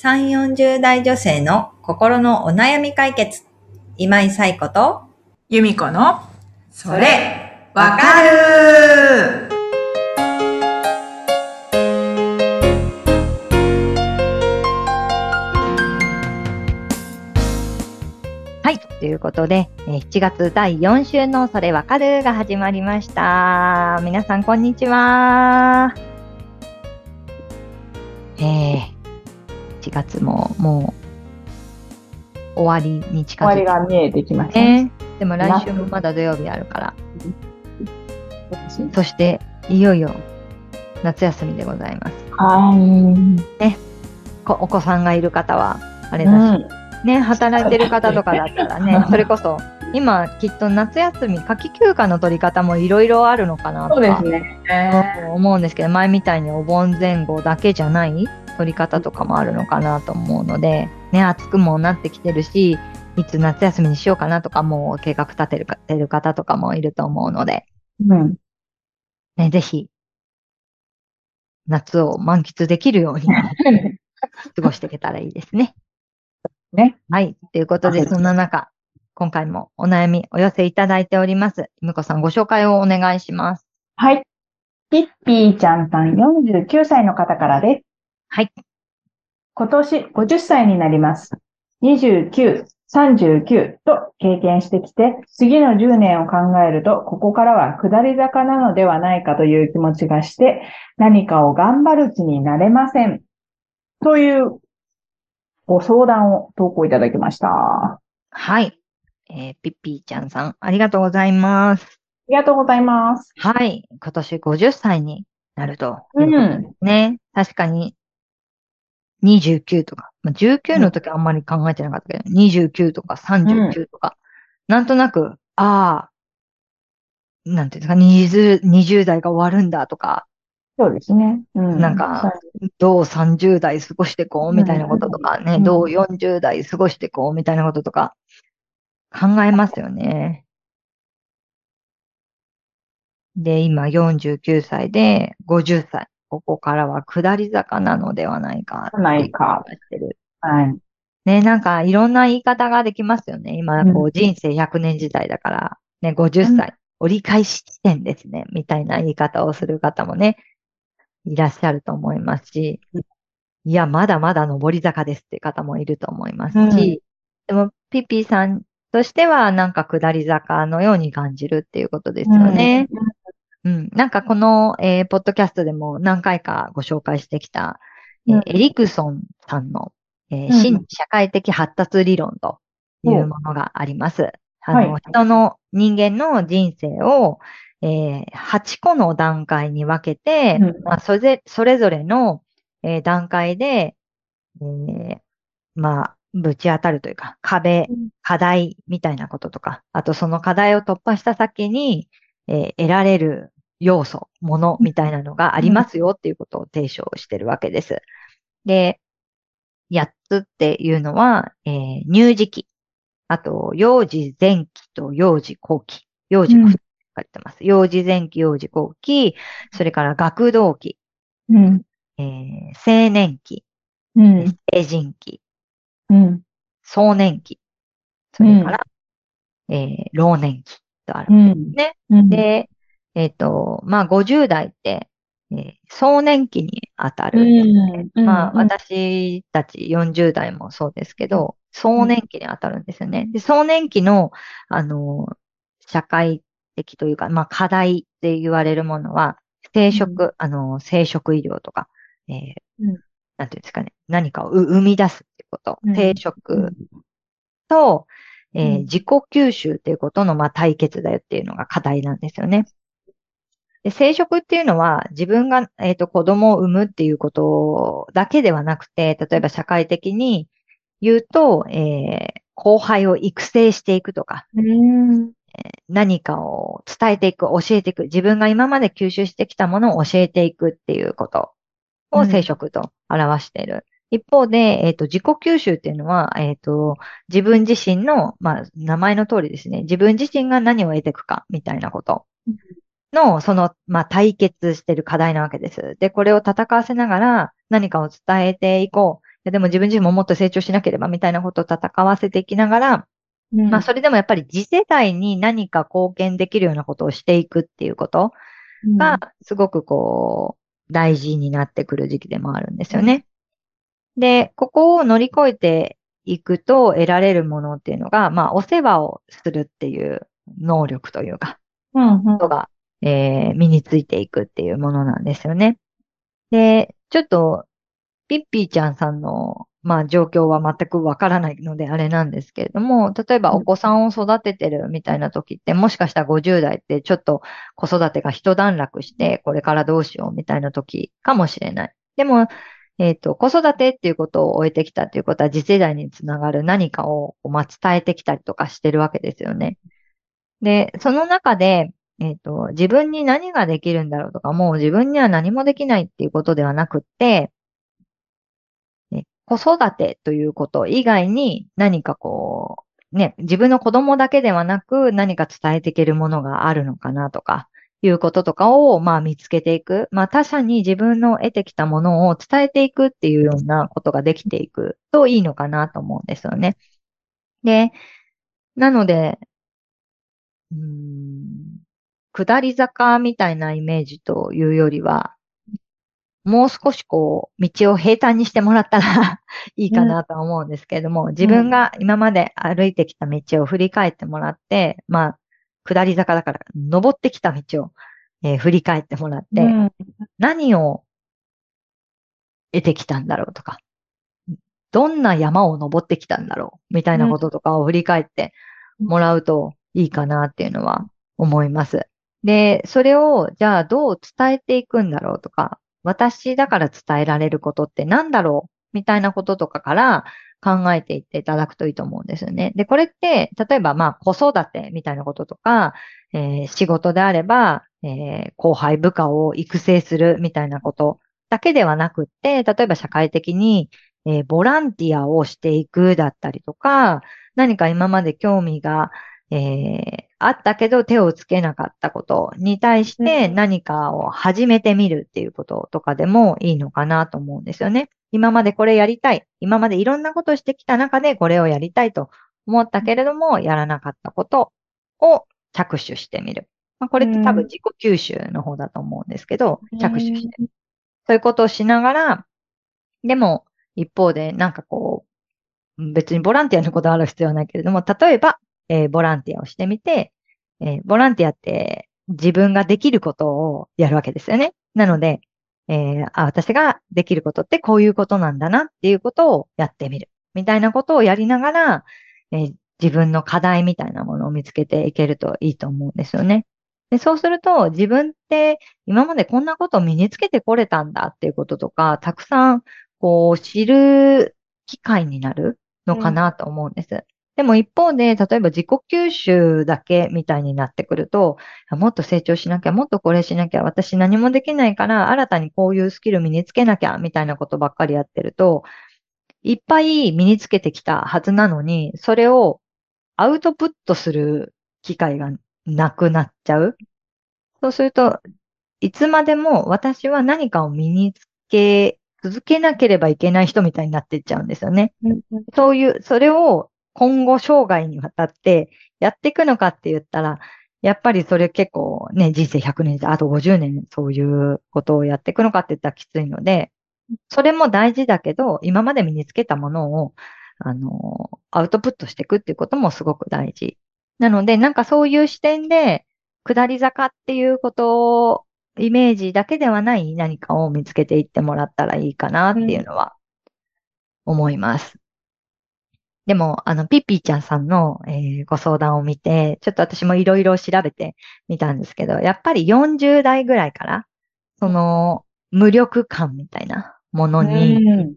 3、40代女性の心のお悩み解決。今井彩子と、由美子の、それ、わかるはい。ということで、えー7月第4週のそれわかるが始まりました。皆さん、こんにちは。えー、7月ももう終わりに近終わりづいてが見えてきましたね。ね。でも来週もまだ土曜日あるから。はそして、いよいよ夏休みでございます。い。こお子さんがいる方は、あれうだし、ん。ね、働いてる方とかだったらね、それこそ、今きっと夏休み、夏季休暇の取り方もいろいろあるのかなとそうでかすね。思うんですけど、前みたいにお盆前後だけじゃない取り方とかもあるのかなと思うので、ね、暑くもなってきてるし、いつ夏休みにしようかなとかもう計画立てるかてる方とかもいると思うので、うん。ね、ぜひ、夏を満喫できるように 過ごしていけたらいいですね。ね。はい。ということで、はいそんな中、今回もお悩みお寄せいただいております。むこさんご紹介をお願いします。はい。ピッピーちゃんさん49歳の方からです。はい。今年50歳になります。29、39と経験してきて、次の10年を考えると、ここからは下り坂なのではないかという気持ちがして、何かを頑張る気になれません。というご相談を投稿いただきました。あはい。えー、ピッピーちゃんさん、ありがとうございます。りがとうございます。はい。今年50歳になるとういうことでん。すね。確かに、29とか、まあ、19の時はあんまり考えてなかったけど、29とか39とか、なんとなく、ああ、なんていうんですか、20, 20代が終わるんだとか、そうですね。うん。なんか、どう30代過ごしてこうみたいなこととかね、うんどう40代過ごしてこうみたいなこととか考えますよね。で、今49歳で50歳。ここからは下り坂なのではないか。ないか。気がしてる。はい。ね、なんかいろんな言い方ができますよね。今、こうう人生100年時代だから、ね、50歳、折り返し地点ですね、みたいな言い方をする方もね、いらっしゃると思いますし。うん、いや、まだまだ上り坂ですって方もいると思いますし、でも、ピッピーさんとしては、なんか下り坂のように感じるっていうことですよね。うん。なんかこの、えーポッドキャストでも何回かご紹介してきた、えーうん。エリクソンさんの、えーうん。新社会的発達理論というものがあります。あの、はい。人の人間の人生を、えー8個の段階に分けて、うん。まあ、それぜそれぞれの、えー段階で、えーまあ、ぶち当たるというか、壁うん、課題みたいなこととか、あとその課題を突破した先に、えー得られる要素、ものみたいなのがありますよっていうことを提唱してるわけです。で、8つっていうのは、えー乳児期、あと、幼児前期と幼児後期。幼児がうん書かれてます。幼児前期、幼児後期、それから学童期、うん。えー青年期、うん。成人期、うん。壮年期、それから、えー老年期とある。うん。ね。うん、で、えっ、と、まあ、50代って、えー壮年期に当たうるんですね。ん、まあ、うん、私たち40代もそうですけど、壮年期に当たるんですよね。で、壮年期の、あの、社会的というか、まあ、課題って言われるものは、生殖、あの、生殖医療とか、えーうん。なんていうんですかね、何かを生生み出すってこと、うん。生殖と、えーうん。自己吸収っていうことの、まあ、対決だよっていうのが課題なんですよね。で生殖っていうのは自分が、えっと子供を産むっていうことだけではなくて、例えば社会的に言うと、えー後輩を育成していくとか、うん。何かを伝えていく、教えていく、自分が今まで吸収してきたものを教えていくっていうことをうん生殖と表している。一方で、えっ、と、自己吸収っていうのは、えっ、と、自分自身の、まあ、名前の通りですね。自分自身が何を得ていくか、みたいなことの、その、まあ、対決してる課題なわけです。で、これを戦わせながら何かを伝えていこう。でも自分自身ももっと成長しなければみたいなことを戦わせていきながら、うんまあそれでもやっぱり次世代に何か貢献できるようなことをしていくっていうことが、すごくこう、大事になってくる時期でもあるんですよね。で、ここを乗り越えていくと得られるものっていうのが、まあお世話をするっていう能力というか、うんうんことが、えー身についていくっていうものなんですよね。で、ちょっと、ピッピーちゃんさんの、まあ、状況は全くわからないのであれなんですけれども、例えばお子さんを育ててるみたいな時って、もしかしたら50代ってちょっと子育てが一段落して、これからどうしようみたいな時かもしれない。でも、えっと、子育てっていうことを終えてきたっていうことは、次世代につながる何かを、まあ、伝えてきたりとかしてるわけですよね。で、その中で、えっと、自分に何ができるんだろうとか、もう自分には何もできないっていうことではなくって、ね子育てということ以外に何かこう、ね、自分の子供だけではなく何か伝えていけるものがあるのかなとか、いうこととかを、まあ見つけていく。まあ他者に自分の得てきたものを伝えていくっていうようなことができていくといいのかなと思うんですよね。で、なので、下り坂みたいなイメージというよりは、もう少しこう、道を平坦にしてもらったらいいかなとは思うんですけれども、自分が今まで歩いてきた道を振り返ってもらって、まあ、下り坂だから、登ってきた道を、えー振り返ってもらって、うん何を得てきたんだろうとか、どんな山を登ってきたんだろうみたいなこととかを振り返ってもらうといいかなっていうのは思います。で、それをじゃあどう伝えていくんだろうとか、私だから伝えられることって何だろうみたいなこととかから考えていっていただくといいと思うんですよね。で、これって、例えばまあ子育てみたいなこととか、えー仕事であれば、えー後輩部下を育成するみたいなことだけではなくって、例えば社会的に、えーボランティアをしていくだったりとか、何か今まで興味が、えーあったけど手をつけなかったことに対してうん何かを始めてみるっていうこととかでもいいのかなと思うんですよね。今までこれやりたい。今までいろんなことをしてきた中でこれをやりたいと思ったけれども、やらなかったことを着手してみる。まあ、これって多分自己吸収の方だと思うんですけど、着手してみる。そういうことをしながら、でも一方でなんかこう、うん別にボランティアのことある必要はないけれども、例えば、えーボランティアをしてみて、えーボランティアって自分ができることをやるわけですよね。なので、えーあ、私ができることってこういうことなんだなっていうことをやってみる。みたいなことをやりながら、えー自分の課題みたいなものを見つけていけるといいと思うんですよね。でそうすると、自分って今までこんなことを身につけてこれたんだっていうこととか、たくさんこう知る機会になるのかなと思うんです。でも一方で、例えば自己吸収だけみたいになってくると、あもっと成長しなきゃ、もっとこれしなきゃ、私何もできないから、新たにこういうスキル身につけなきゃ、みたいなことばっかりやってると、いっぱい身につけてきたはずなのに、それをアウトプットする機会がなくなっちゃう。そうすると、いつまでも私は何かを身につけ続けなければいけない人みたいになっていっちゃうんですよね。うんそういう、それを今後生涯にわたってやっていくのかって言ったら、やっぱりそれ結構ね、人生100年、あと50年そういうことをやっていくのかって言ったらきついので、それも大事だけど、今まで身につけたものを、あの、アウトプットしていくっていうこともすごく大事。なので、なんかそういう視点で、下り坂っていうことを、イメージだけではない何かを見つけていってもらったらいいかなっていうのは思います。でも、あの、ピッピーちゃんさんの、えーご相談を見て、ちょっと私もいろいろ調べてみたんですけど、やっぱり40代ぐらいから、その、無力感みたいなものにうん。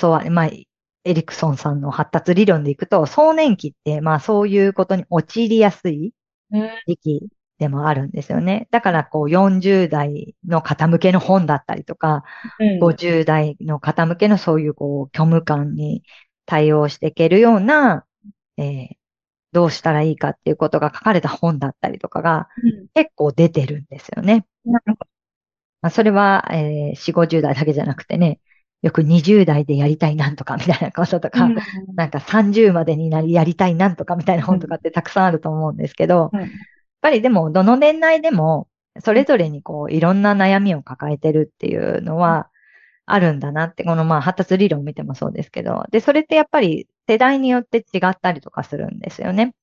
教わり、まあ、エリクソンさんの発達理論でいくと、壮年期って、まあそういうことに陥りやすいうん。時期でもあるんですよね。だからこう40代の方向けの本だったりとか、うん。50代の方向けのそういうこう虚無感に対応していけるような、えーどうしたらいいかっていうことが書かれた本だったりとかが結構出てるんですよね。なるほまあ、それは、えー4、50代だけじゃなくてね、よく20代でやりたいなんとかみたいなこととか、なんか30までになりやりたいなんとかみたいな本とかってたくさんあると思うんですけど、うん。やっぱりでもどの年代でもそれぞれにこういろんな悩みを抱えてるっていうのはあるんだなって、このまあ発達理論を見てもそうですけど、で、それってやっぱり世代によって違ったりとかするんですよね。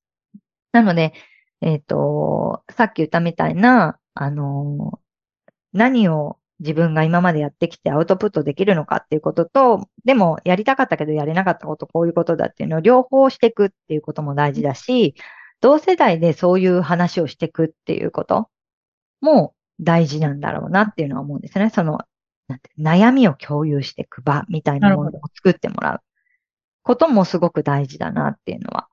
なので、えっ、と、さっき言ったみたいな、あの何を自分が今までやってきてアウトプットできるのかっていうことと、でもやりたかったけどやれなかったこと、こういうことだっていうのを両方していくっていうことも大事だし、同世代でそういう話をしていくっていうことも大事なんだろうなっていうのは思うんですね。その、悩みを共有していく場みたいなものを作ってもらうこともすごく大事だなっていうのは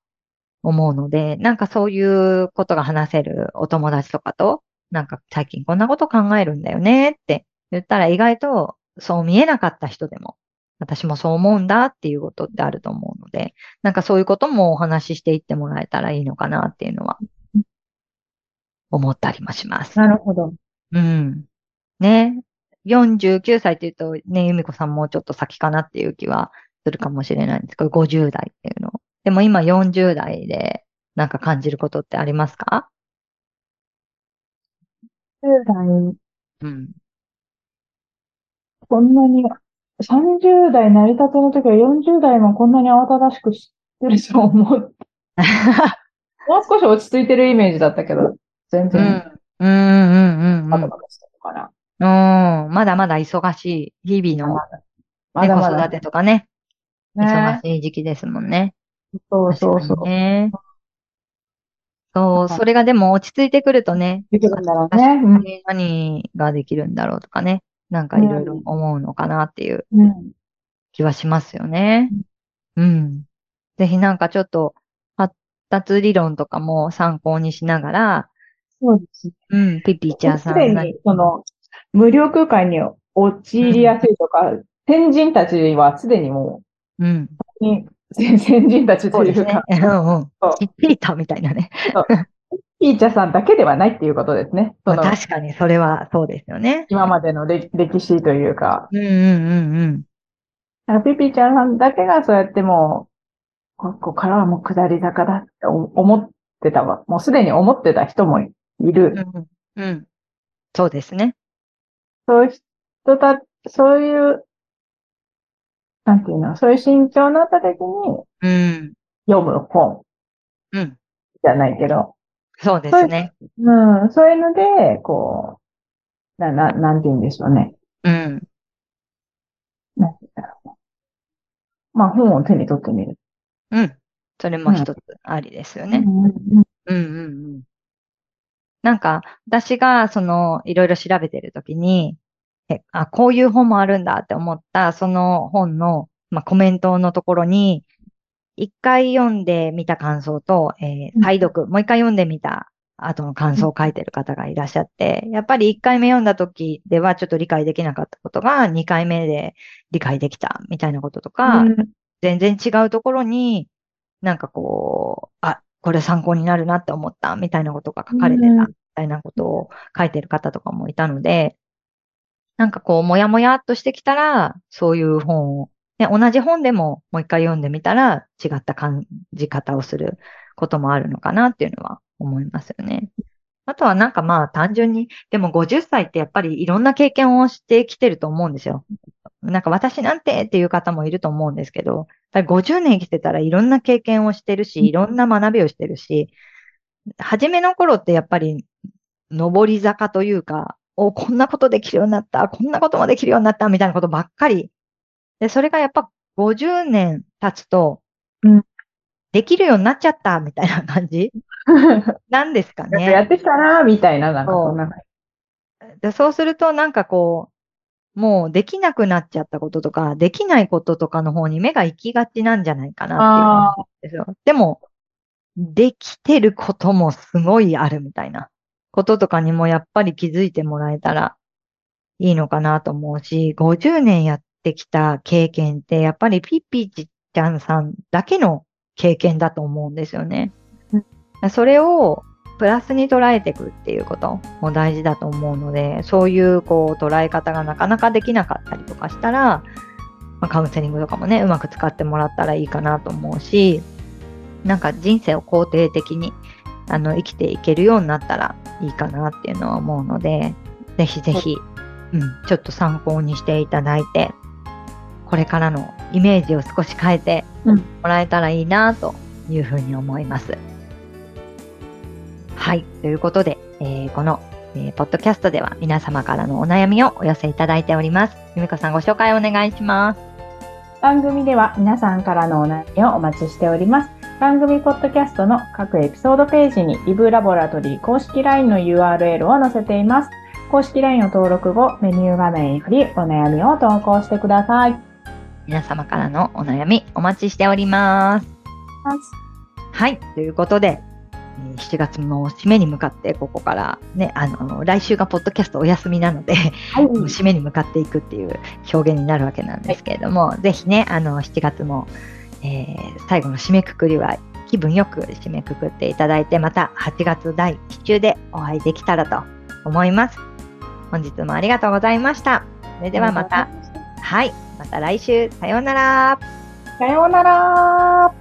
思うので、なんかそういうことが話せるお友達とかと、なんか最近こんなこと考えるんだよねって言ったら意外とそう見えなかった人でも、私もそう思うんだっていうことってあると思うので、なんかそういうこともお話ししていってもらえたらいいのかなっていうのは思ったりもします。なるほど。うん。ね。49歳って言うと、ね、由美子さんもうちょっと先かなっていう気はするかもしれないんですけど、50代っていうの。でも今40代でなんか感じることってありますか？10代、うん。こんなに、30代成り立ての時は40代もこんなに慌ただしくしてると思う。もう少し落ち着いてるイメージだったけど、全うん。然、うんうんうんうん。バタバタしてるから。うん。まだまだ忙しい日々の、ね、まだまだ。子育てとかね、忙ね。しい時期ですもんね。そうそうそう。ね。そう、それがでも落ち着いてくるとね、できるんだろうね。うん何ができるんだろうとかね、なんかいろいろ思うのかなっていううん。気はしますよね。うん。ぜひなんかちょっと発達理論とかも参考にしながら、そうですね。うん、ピピチャーさすでんが、に、その、無料空間に陥りやすいとか、先人たちはすでにもうん、う、に先先人たちというか、。うんうんそう。ピーターみたいなね。ピーチャーさんだけではないっていうことですね。その、確かにそれはそうですよね。今までの歴歴史というか、うんうんうんうん。ピピーちゃんさんだけがそうやってもう、ここからはもう下り坂だって思ってたわ。もうすでに思ってた人もいる。うんうん。そうですね。そういう人た、そういう、なんていうの、そういう心境になった時にうん。読む本うん。じゃないけど、そうですね。うん、そういうので、こう、な、な、なんて言うんでしょうね。うん。なんて言ったらいいのまあ本を手に取ってみる。うん。それも一つありですよね。うんうんうんうんうん。なんか、私が、その、いろいろ調べてるときに、え、あ、こういう本もあるんだって思った、その本の、まあ、コメントのところに、一回読んでみた感想と、えー再読、もう一回読んでみた後の感想を書いてる方がいらっしゃって、やっぱり一回目読んだ時ではちょっと理解できなかったことが、二回目で理解できたみたいなこととか、うん。全然違うところに、なんかこう、あ、これ参考になるなって思ったみたいなことが書かれてたうんみたいなことを書いてる方とかもいたので、なんかこう、もやもやっとしてきたら、そういう本を、ね、同じ本でももう一回読んでみたら違った感じ方をすることもあるのかなっていうのは思いますよね。あとはなんかまあ単純に、でも50歳ってやっぱりいろんな経験をしてきてると思うんですよ。なんか私なんてっていう方もいると思うんですけど、やっぱり50年生きてたらいろんな経験をしてるし、いろんな学びをしてるし、初めの頃ってやっぱり上り坂というか、お、こんなことできるようになった、こんなこともできるようになった、みたいなことばっかり。で、それがやっぱ50年経つとうん、できるようになっちゃった、みたいな感じ なんですかなんかやね。ってきたな、みたいな、なんかそんな。でそうするとなんかこう、もうできなくなっちゃったこととか、できないこととかの方に目が行きがちなんじゃないかなあっていうですよ。でも、できてることもすごいあるみたいなこととかにもやっぱり気づいてもらえたらいいのかなと思うし、50年やってきた経験ってやっぱりピッピーちゃんさんだけの経験だと思うんですよね。それをプラスに捉えていくっていうことも大事だと思うので、そういうこう捉え方がなかなかできなかったりとかしたら、まあ、カウンセリングとかもね、うまく使ってもらったらいいかなと思うし、なんか人生を肯定的にあの生きていけるようになったらいいかなっていうのは思うので、ぜひぜひ、うん、ちょっと参考にしていただいて、これからのイメージを少し変えてうんもらえたらいいなというふうに思います。はい。ということで、えーこの、えーポッドキャストでは皆様からのお悩みをお寄せいただいております。ゆみこさんご紹介お願いします。番組では皆さんからのお悩みをお待ちしております。番組ポッドキャストの各エピソードページにリブラボラトリー公式 LINE の URL を載せています。公式 LINE を登録後、メニュー画面よりお悩みを投稿してください。皆様からのお悩みお待ちしております。はい。ということで、えー7月の締めに向かって、ここからね、あの、来週がポッドキャストお休みなので、はい。締めに向かっていくっていう表現になるわけなんですけれども、ぜひね、あの、7月も、えー最後の締めくくりは気分よく締めくくっていただいて、また8月第1週でお会いできたらと思います。本日もありがとうございました。それではまた、はい、また来週、さようなら。さようなら。